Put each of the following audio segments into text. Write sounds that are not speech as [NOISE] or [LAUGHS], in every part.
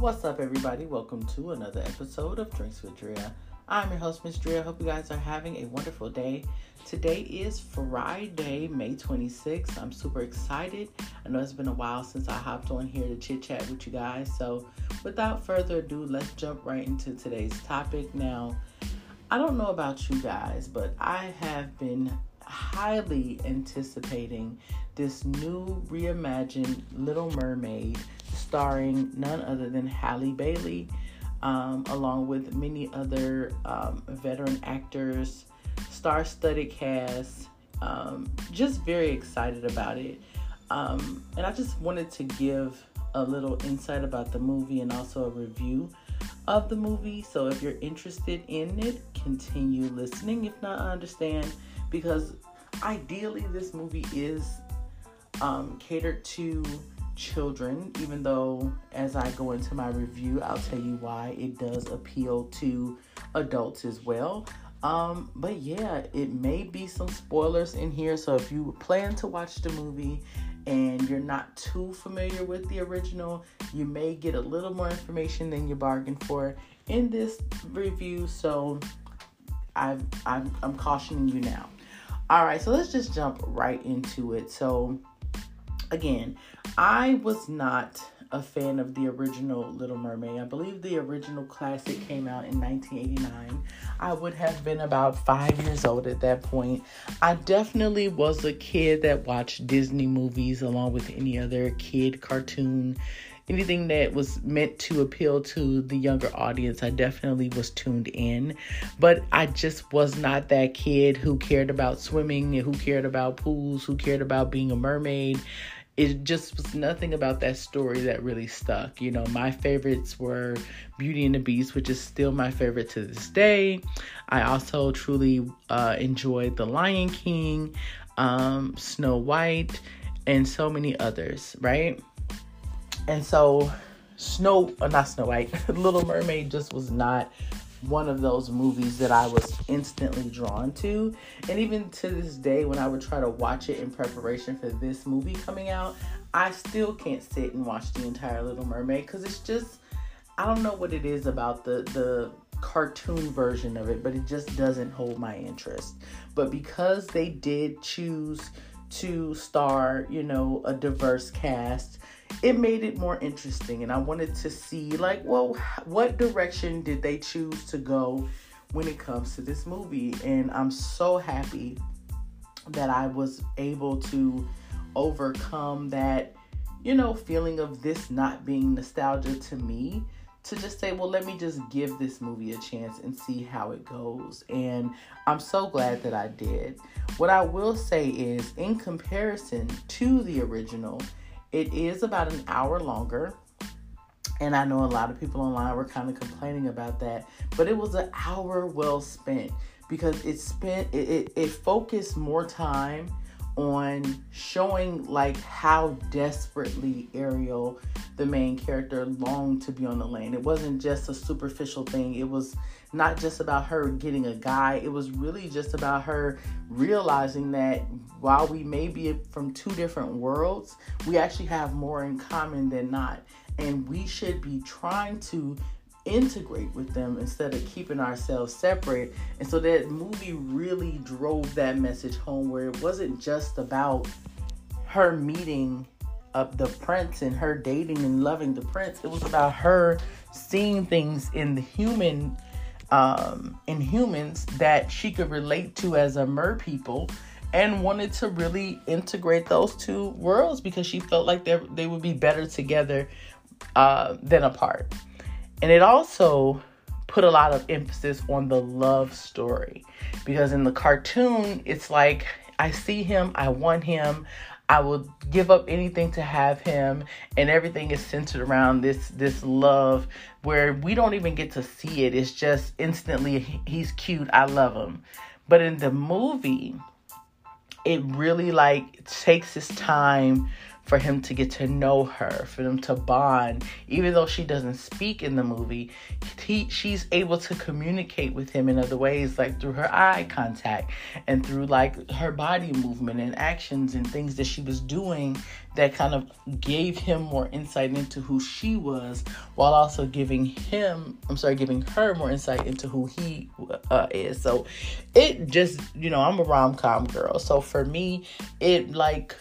What's up, everybody? Welcome to another episode of Drinks with Drea. I'm your host, Miss Drea. Hope you guys are having a wonderful day. Today is Friday, May 26th. I'm super excited. I know it's been a while since I hopped on here to chit chat with you guys. So, without further ado, let's jump right into today's topic. Now, I don't know about you guys, but I have been highly anticipating this new reimagined Little Mermaid starring none other than Halle Bailey, um, along with many other um, veteran actors, star studded cast. Um, just very excited about it. Um, and I just wanted to give a little insight about the movie and also a review of the movie. So if you're interested in it, continue listening. If not, I understand because ideally this movie is um, catered to children, even though as I go into my review, I'll tell you why it does appeal to adults as well. Um, but yeah, it may be some spoilers in here. So if you plan to watch the movie and you're not too familiar with the original, you may get a little more information than you bargained for in this review. So I've, I'm, I'm cautioning you now. All right, so let's just jump right into it. So, again, I was not a fan of the original Little Mermaid. I believe the original classic came out in 1989. I would have been about five years old at that point. I definitely was a kid that watched Disney movies along with any other kid cartoon anything that was meant to appeal to the younger audience, I definitely was tuned in. But I just was not that kid who cared about swimming, who cared about pools, who cared about being a mermaid. It just was nothing about that story that really stuck. You know, my favorites were Beauty and the Beast, which is still my favorite to this day. I also truly uh, enjoyed The Lion King, um, Snow White, and so many others, right? And so, Snow, uh, not Snow White, [LAUGHS] Little Mermaid just was not one of those movies that I was instantly drawn to. And even to this day, when I would try to watch it in preparation for this movie coming out, I still can't sit and watch the entire Little Mermaid because it's just, I don't know what it is about the, the, cartoon version of it, but it just doesn't hold my interest. But because they did choose to star, you know, a diverse cast, it made it more interesting and I wanted to see like, well, what direction did they choose to go when it comes to this movie? And I'm so happy that I was able to overcome that, you know, feeling of this not being nostalgia to me to just say, well, let me just give this movie a chance and see how it goes. And I'm so glad that I did. What I will say is, in comparison to the original, it is about an hour longer. And I know a lot of people online were kind of complaining about that, but it was an hour well spent because it spent it, it, it focused more time on showing like how desperately Ariel, the main character, longed to be on the land. It wasn't just a superficial thing. It was not just about her getting a guy. It was really just about her realizing that while we may be from two different worlds, we actually have more in common than not. And we should be trying to integrate with them instead of keeping ourselves separate. And so that movie really drove that message home where it wasn't just about her meeting up the prince and her dating and loving the prince. It was about her seeing things in the human um in humans that she could relate to as a mer people and wanted to really integrate those two worlds because she felt like they they would be better together uh, than apart. And it also put a lot of emphasis on the love story because in the cartoon, it's like I see him, I want him, I will give up anything to have him, and everything is centered around this this love where we don't even get to see it. It's just instantly he's cute, I love him. But in the movie, it really like takes its time for him to get to know her, for them to bond. Even though she doesn't speak in the movie, he, she's able to communicate with him in other ways, like through her eye contact and through like her body movement and actions and things that she was doing that kind of gave him more insight into who she was while also giving him, I'm sorry, giving her more insight into who he uh, is. So it just, you know, I'm a rom com girl. So for me, it like,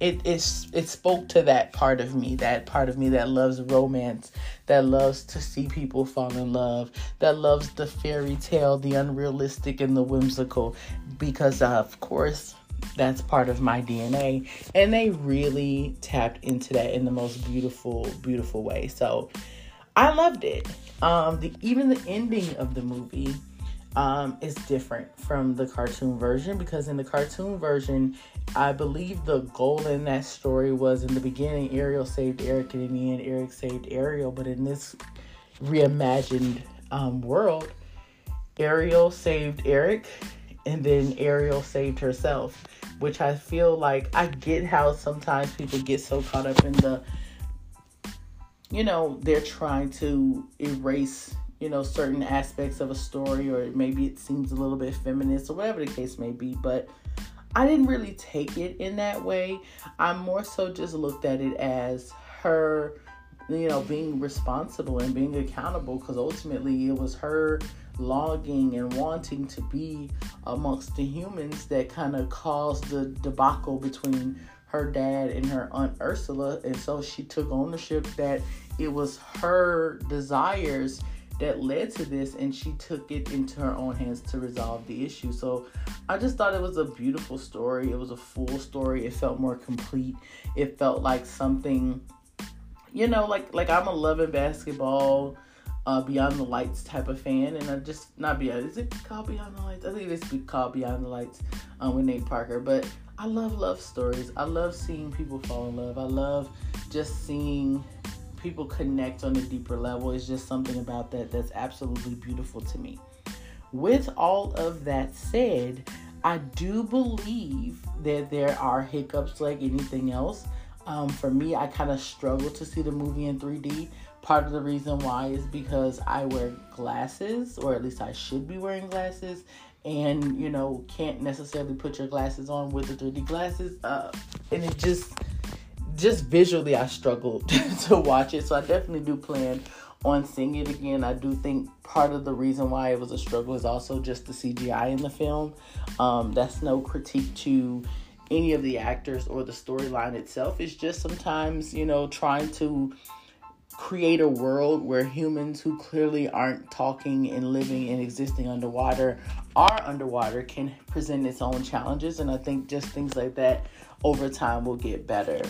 it it it spoke to that part of me that part of me that loves romance that loves to see people fall in love that loves the fairy tale the unrealistic and the whimsical. Because uh, of course that's part of my DNA and they really tapped into that in the most beautiful beautiful way. So I loved it. Um the even the ending of the movie um, is different from the cartoon version because in the cartoon version, I believe the goal in that story was in the beginning, Ariel saved Eric, and in the end, Eric saved Ariel. But in this reimagined um, world, Ariel saved Eric, and then Ariel saved herself, which I feel like I get how sometimes people get so caught up in the, you know, they're trying to erase you know certain aspects of a story or maybe it seems a little bit feminist or whatever the case may be but i didn't really take it in that way. I more so just looked at it as her you know being responsible and being accountable because ultimately it was her longing and wanting to be amongst the humans that kind of caused the debacle between her dad and her aunt Ursula. And so she took ownership that it was her desires that led to this and she took it into her own hands to resolve the issue so i just thought it was a beautiful story it was a full story it felt more complete it felt like something you know like like i'm a Love and Basketball uh, Beyond the Lights type of fan, and I just not Beyond. Is it called Beyond the Lights? I think it's called Beyond the Lights um, with Nate Parker. But I love love stories. I love seeing people fall in love. I love just seeing people connect on a deeper level. It's just something about that that's absolutely beautiful to me. With all of that said, I do believe that there are hiccups like anything else. Um, for me, I kind of struggle to see the movie in 3D. Part of the reason why is because I wear glasses, or at least I should be wearing glasses, and you know, can't necessarily put your glasses on with the 3D glasses. Uh, and it just just visually I struggled [LAUGHS] to watch it. So I definitely do plan on seeing it again. I do think part of the reason why it was a struggle is also just the CGI in the film. Um, that's no critique to any of the actors or the storyline itself. It's just sometimes, you know, trying to create a world where humans who clearly aren't talking and living and existing underwater are underwater can present its own challenges. And I think just things like that over time will get better.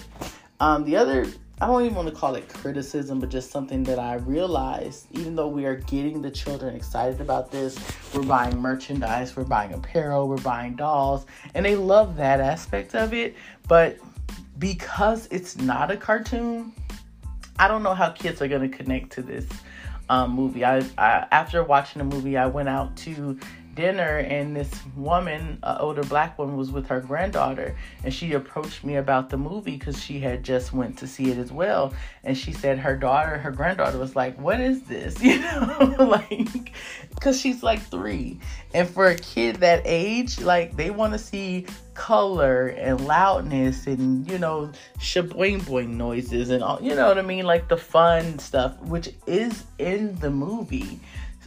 Um, the other, I don't even want to call it criticism, but just something that I realized, even though we are getting the children excited about this, we're buying merchandise, we're buying apparel, we're buying dolls, and they love that aspect of it. But because it's not a cartoon, I don't know how kids are going to connect to this um, movie. I, I after watching the movie, I went out to dinner and this woman, an older black woman, was with her granddaughter, and she approached me about the movie because she had just went to see it as well, and she said her daughter, her granddaughter, was like, "What is this?" [LAUGHS] You know, [LAUGHS] like, because she's like three, and for a kid that age, like they want to see color and loudness and you know shaboing boing noises and all you know what I mean? Like the fun stuff which is in the movie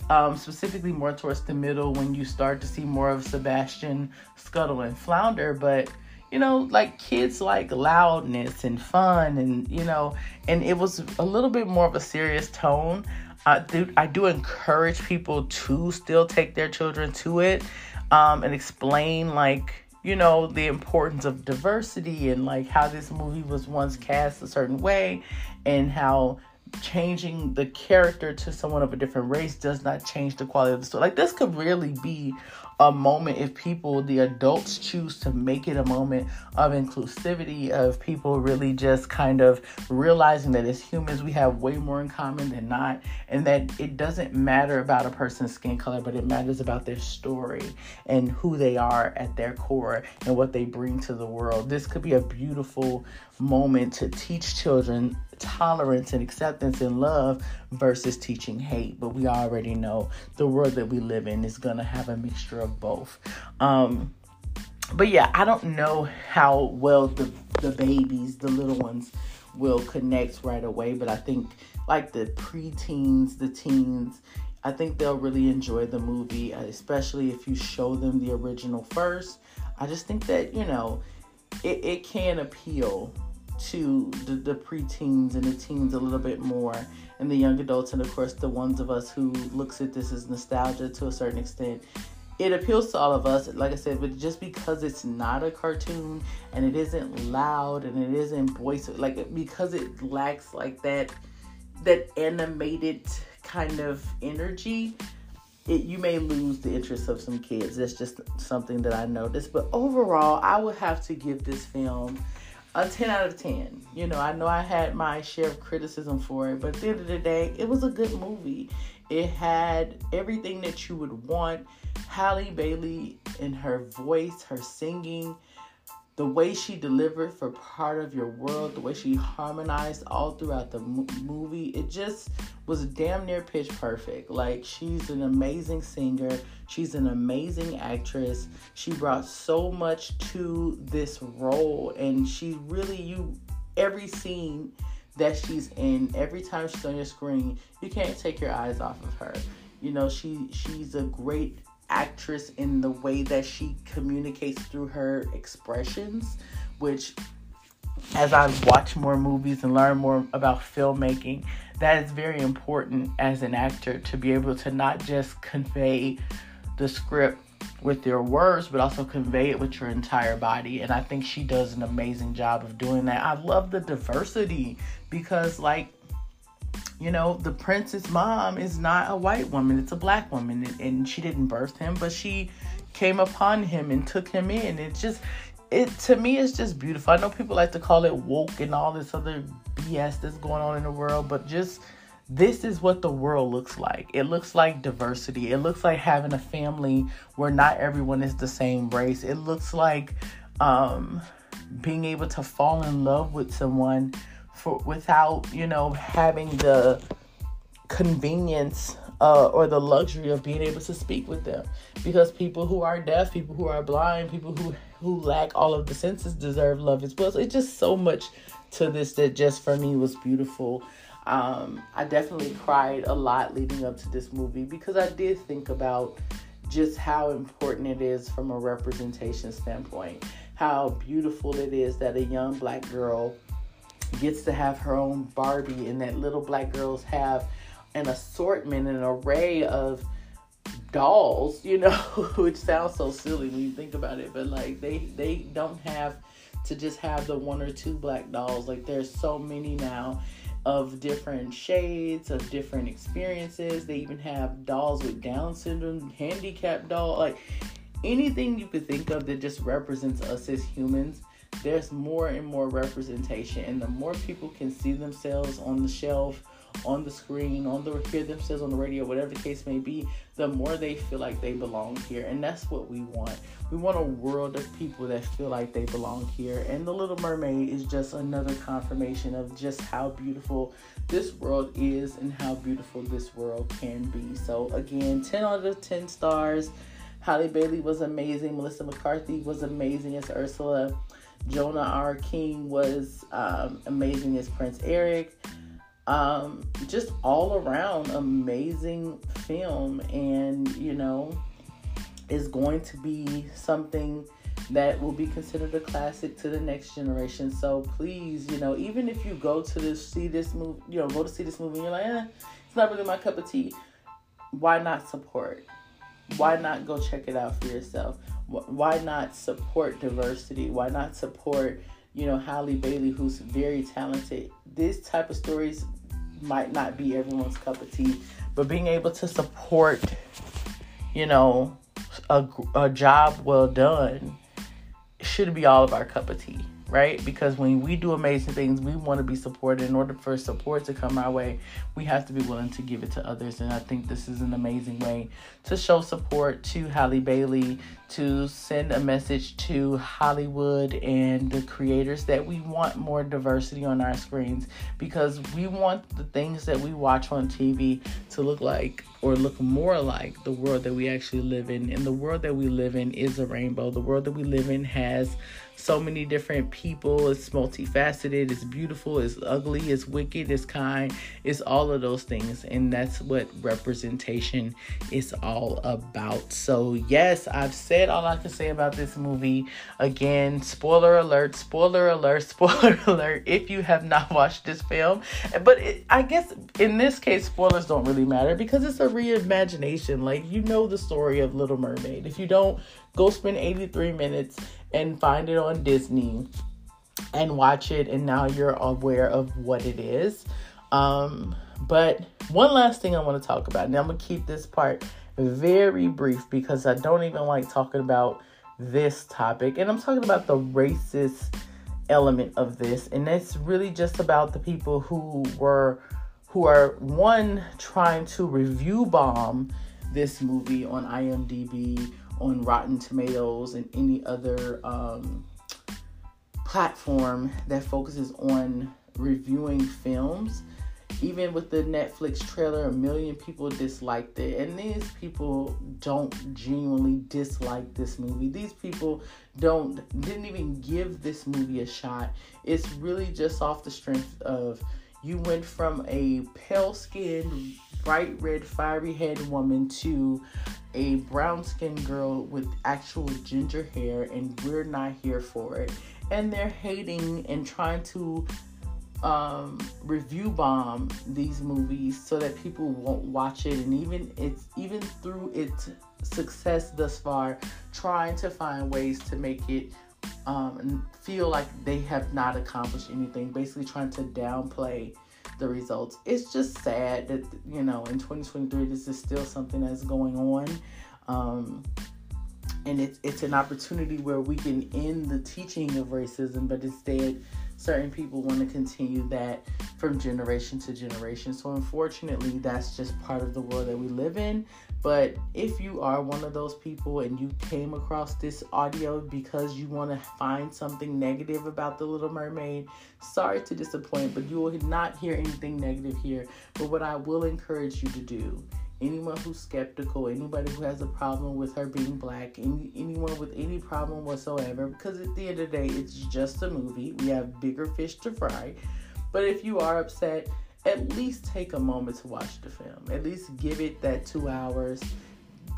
um, specifically more towards the middle when you start to see more of Sebastian, Scuttle, and Flounder. But you know, like kids like loudness and fun, and you know, and it was a little bit more of a serious tone. I do, I do encourage people to still take their children to it um, and explain like you know the importance of diversity and like how this movie was once cast a certain way and how changing the character to someone of a different race does not change the quality of the story. Like this could really be a moment if people, the adults, choose to make it a moment of inclusivity, of people really just kind of realizing that as humans we have way more in common than not, and that it doesn't matter about a person's skin color, but it matters about their story and who they are at their core and what they bring to the world. This could be a beautiful moment to teach children tolerance and acceptance and love versus teaching hate. But we already know the world that we live in is going to have a mixture of both. Um, but yeah, I don't know how well the the babies, the little ones, will connect right away. But I think like the preteens, the teens, I think they'll really enjoy the movie, especially if you show them the original first. I just think that you know it, it can appeal to the, the preteens and the teens a little bit more and the young adults and of course the ones of us who looks at this as nostalgia to a certain extent it appeals to all of us like i said but just because it's not a cartoon and it isn't loud and it isn't voice like because it lacks like that that animated kind of energy it, you may lose the interest of some kids that's just something that i noticed but overall i would have to give this film a 10 out of 10. You know, I know I had my share of criticism for it, but at the end of the day, it was a good movie. It had everything that you would want. Halle Bailey in her voice, her singing, the way she delivered for part of your world, the way she harmonized all throughout the movie, it just was damn near pitch perfect. Like she's an amazing singer, she's an amazing actress. She brought so much to this role and she really you every scene that she's in, every time she's on your screen, you can't take your eyes off of her. You know, she she's a great actress in the way that she communicates through her expressions, which as I watch more movies and learn more about filmmaking, that is very important as an actor to be able to not just convey the script with your words, but also convey it with your entire body. And I think she does an amazing job of doing that. I love the diversity because, like, you know, the prince's mom is not a white woman, it's a black woman. And she didn't birth him, but she came upon him and took him in. It's just, it to me, it's just beautiful. I know people like to call it woke and all this other BS that's going on in the world, but just this is what the world looks like. It looks like diversity. It looks like having a family where not everyone is the same race. It looks like um, being able to fall in love with someone for without you know having the convenience uh, or the luxury of being able to speak with them because people who are deaf people who are blind people who who lack all of the senses deserve love as well so it's just so much to this that just for me was beautiful um, i definitely cried a lot leading up to this movie because i did think about just how important it is from a representation standpoint how beautiful it is that a young black girl gets to have her own Barbie, and that little black girls have an assortment, an array of dolls, you know, [LAUGHS] which sounds so silly when you think about it, but like they they don't have to just have the one or two black dolls. Like there's so many now of different shades, of different experiences. They even have dolls with Down syndrome, handicapped doll, like anything you could think of that just represents us as humans there's more and more representation and the more people can see themselves on the shelf on the screen on the hear themselves on the radio whatever the case may be the more they feel like they belong here and that's what we want we want a world of people that feel like they belong here and the little mermaid is just another confirmation of just how beautiful this world is and how beautiful this world can be so again 10 out of 10 stars Halle Bailey was amazing. Melissa McCarthy was amazing as Ursula. Jonah Hauer-King was um, amazing as Prince Eric. Um, just all around amazing film, and you know, is going to be something that will be considered a classic to the next generation. So please, you know, even if you go to this see this movie, you know, go to see this movie, and you're like, eh, it's not really my cup of tea. Why not support? Why not go check it out for yourself? why not support diversity? Why not support, you know, Halle Bailey, who's very talented? This type of stories might not be everyone's cup of tea, but being able to support, you know, a, a job well done should be all of our cup of tea right? Because when we do amazing things, we want to be supported. In order for support to come our way, we have to be willing to give it to others. And I think this is an amazing way to show support to Halle Bailey, to send a message to Hollywood and the creators that we want more diversity on our screens because we want the things that we watch on TV to look like or look more like the world that we actually live in. And the world that we live in is a rainbow. The world that we live in has so many different people. It's multifaceted, it's beautiful, it's ugly, it's wicked, it's kind, it's all of those things. And that's what representation is all about. So, yes, I've said all I can say about this movie. Again, spoiler alert, spoiler alert, [LAUGHS] spoiler alert if you have not watched this film. But it, I guess in this case, spoilers don't really matter because it's a reimagination. Like, you know the story of Little Mermaid. If you don't, go spend 83 minutes and find it on Disney and watch it and now you're aware of what it is. Um, but one last thing I want to talk about, and I'm gonna keep this part very brief because I don't even like talking about this topic, and I'm talking about the racist element of this, and it's really just about the people who were who are one trying to review bomb this movie on IMDb on Rotten Tomatoes and any other um, platform that focuses on reviewing films. Even with the Netflix trailer, a million people disliked it. And these people don't genuinely dislike this movie. These people don't didn't even give this movie a shot. It's really just off the strength of you went from a pale skinned, bright red, fiery haired woman to a brown skinned girl with actual ginger hair, and we're not here for it. And they're hating and trying to um, review bomb these movies so that people won't watch it, and even it's even through its success thus far, trying to find ways to make it um, feel like they have not accomplished anything. Basically, trying to downplay the results. It's just sad that you know in 2023 this is still something that's going on. Um, and it's it's an opportunity where we can end the teaching of racism, but instead certain people want to continue that from generation to generation. So unfortunately, that's just part of the world that we live in. But if you are one of those people and you came across this audio because you want to find something negative about The Little Mermaid, sorry to disappoint, but you will not hear anything negative here. But what I will encourage you to do anyone who's skeptical, anybody who has a problem with her being black, any, anyone with any problem whatsoever, because at the end of the day, it's just a movie. We have bigger fish to fry. But if you are upset, at least take a moment to watch the film. At least give it that two hours.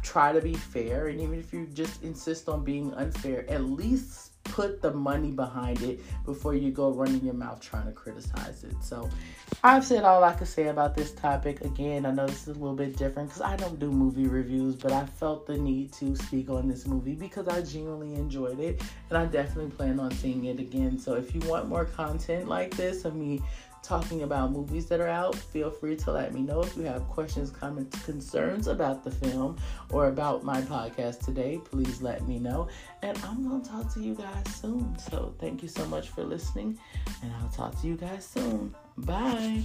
Try to be fair. And even if you just insist on being unfair, at least put the money behind it before you go running your mouth trying to criticize it. So I've said all I could say about this topic. Again, I know this is a little bit different because I don't do movie reviews, but I felt the need to speak on this movie because I genuinely enjoyed it and I definitely plan on seeing it again. So if you want more content like this of me talking about movies that are out, feel free to let me know if you have questions, comments, concerns about the film or about my podcast today. Please let me know. And I'm going to talk to you guys soon. So thank you so much for listening, and I'll talk to you guys soon. Bye.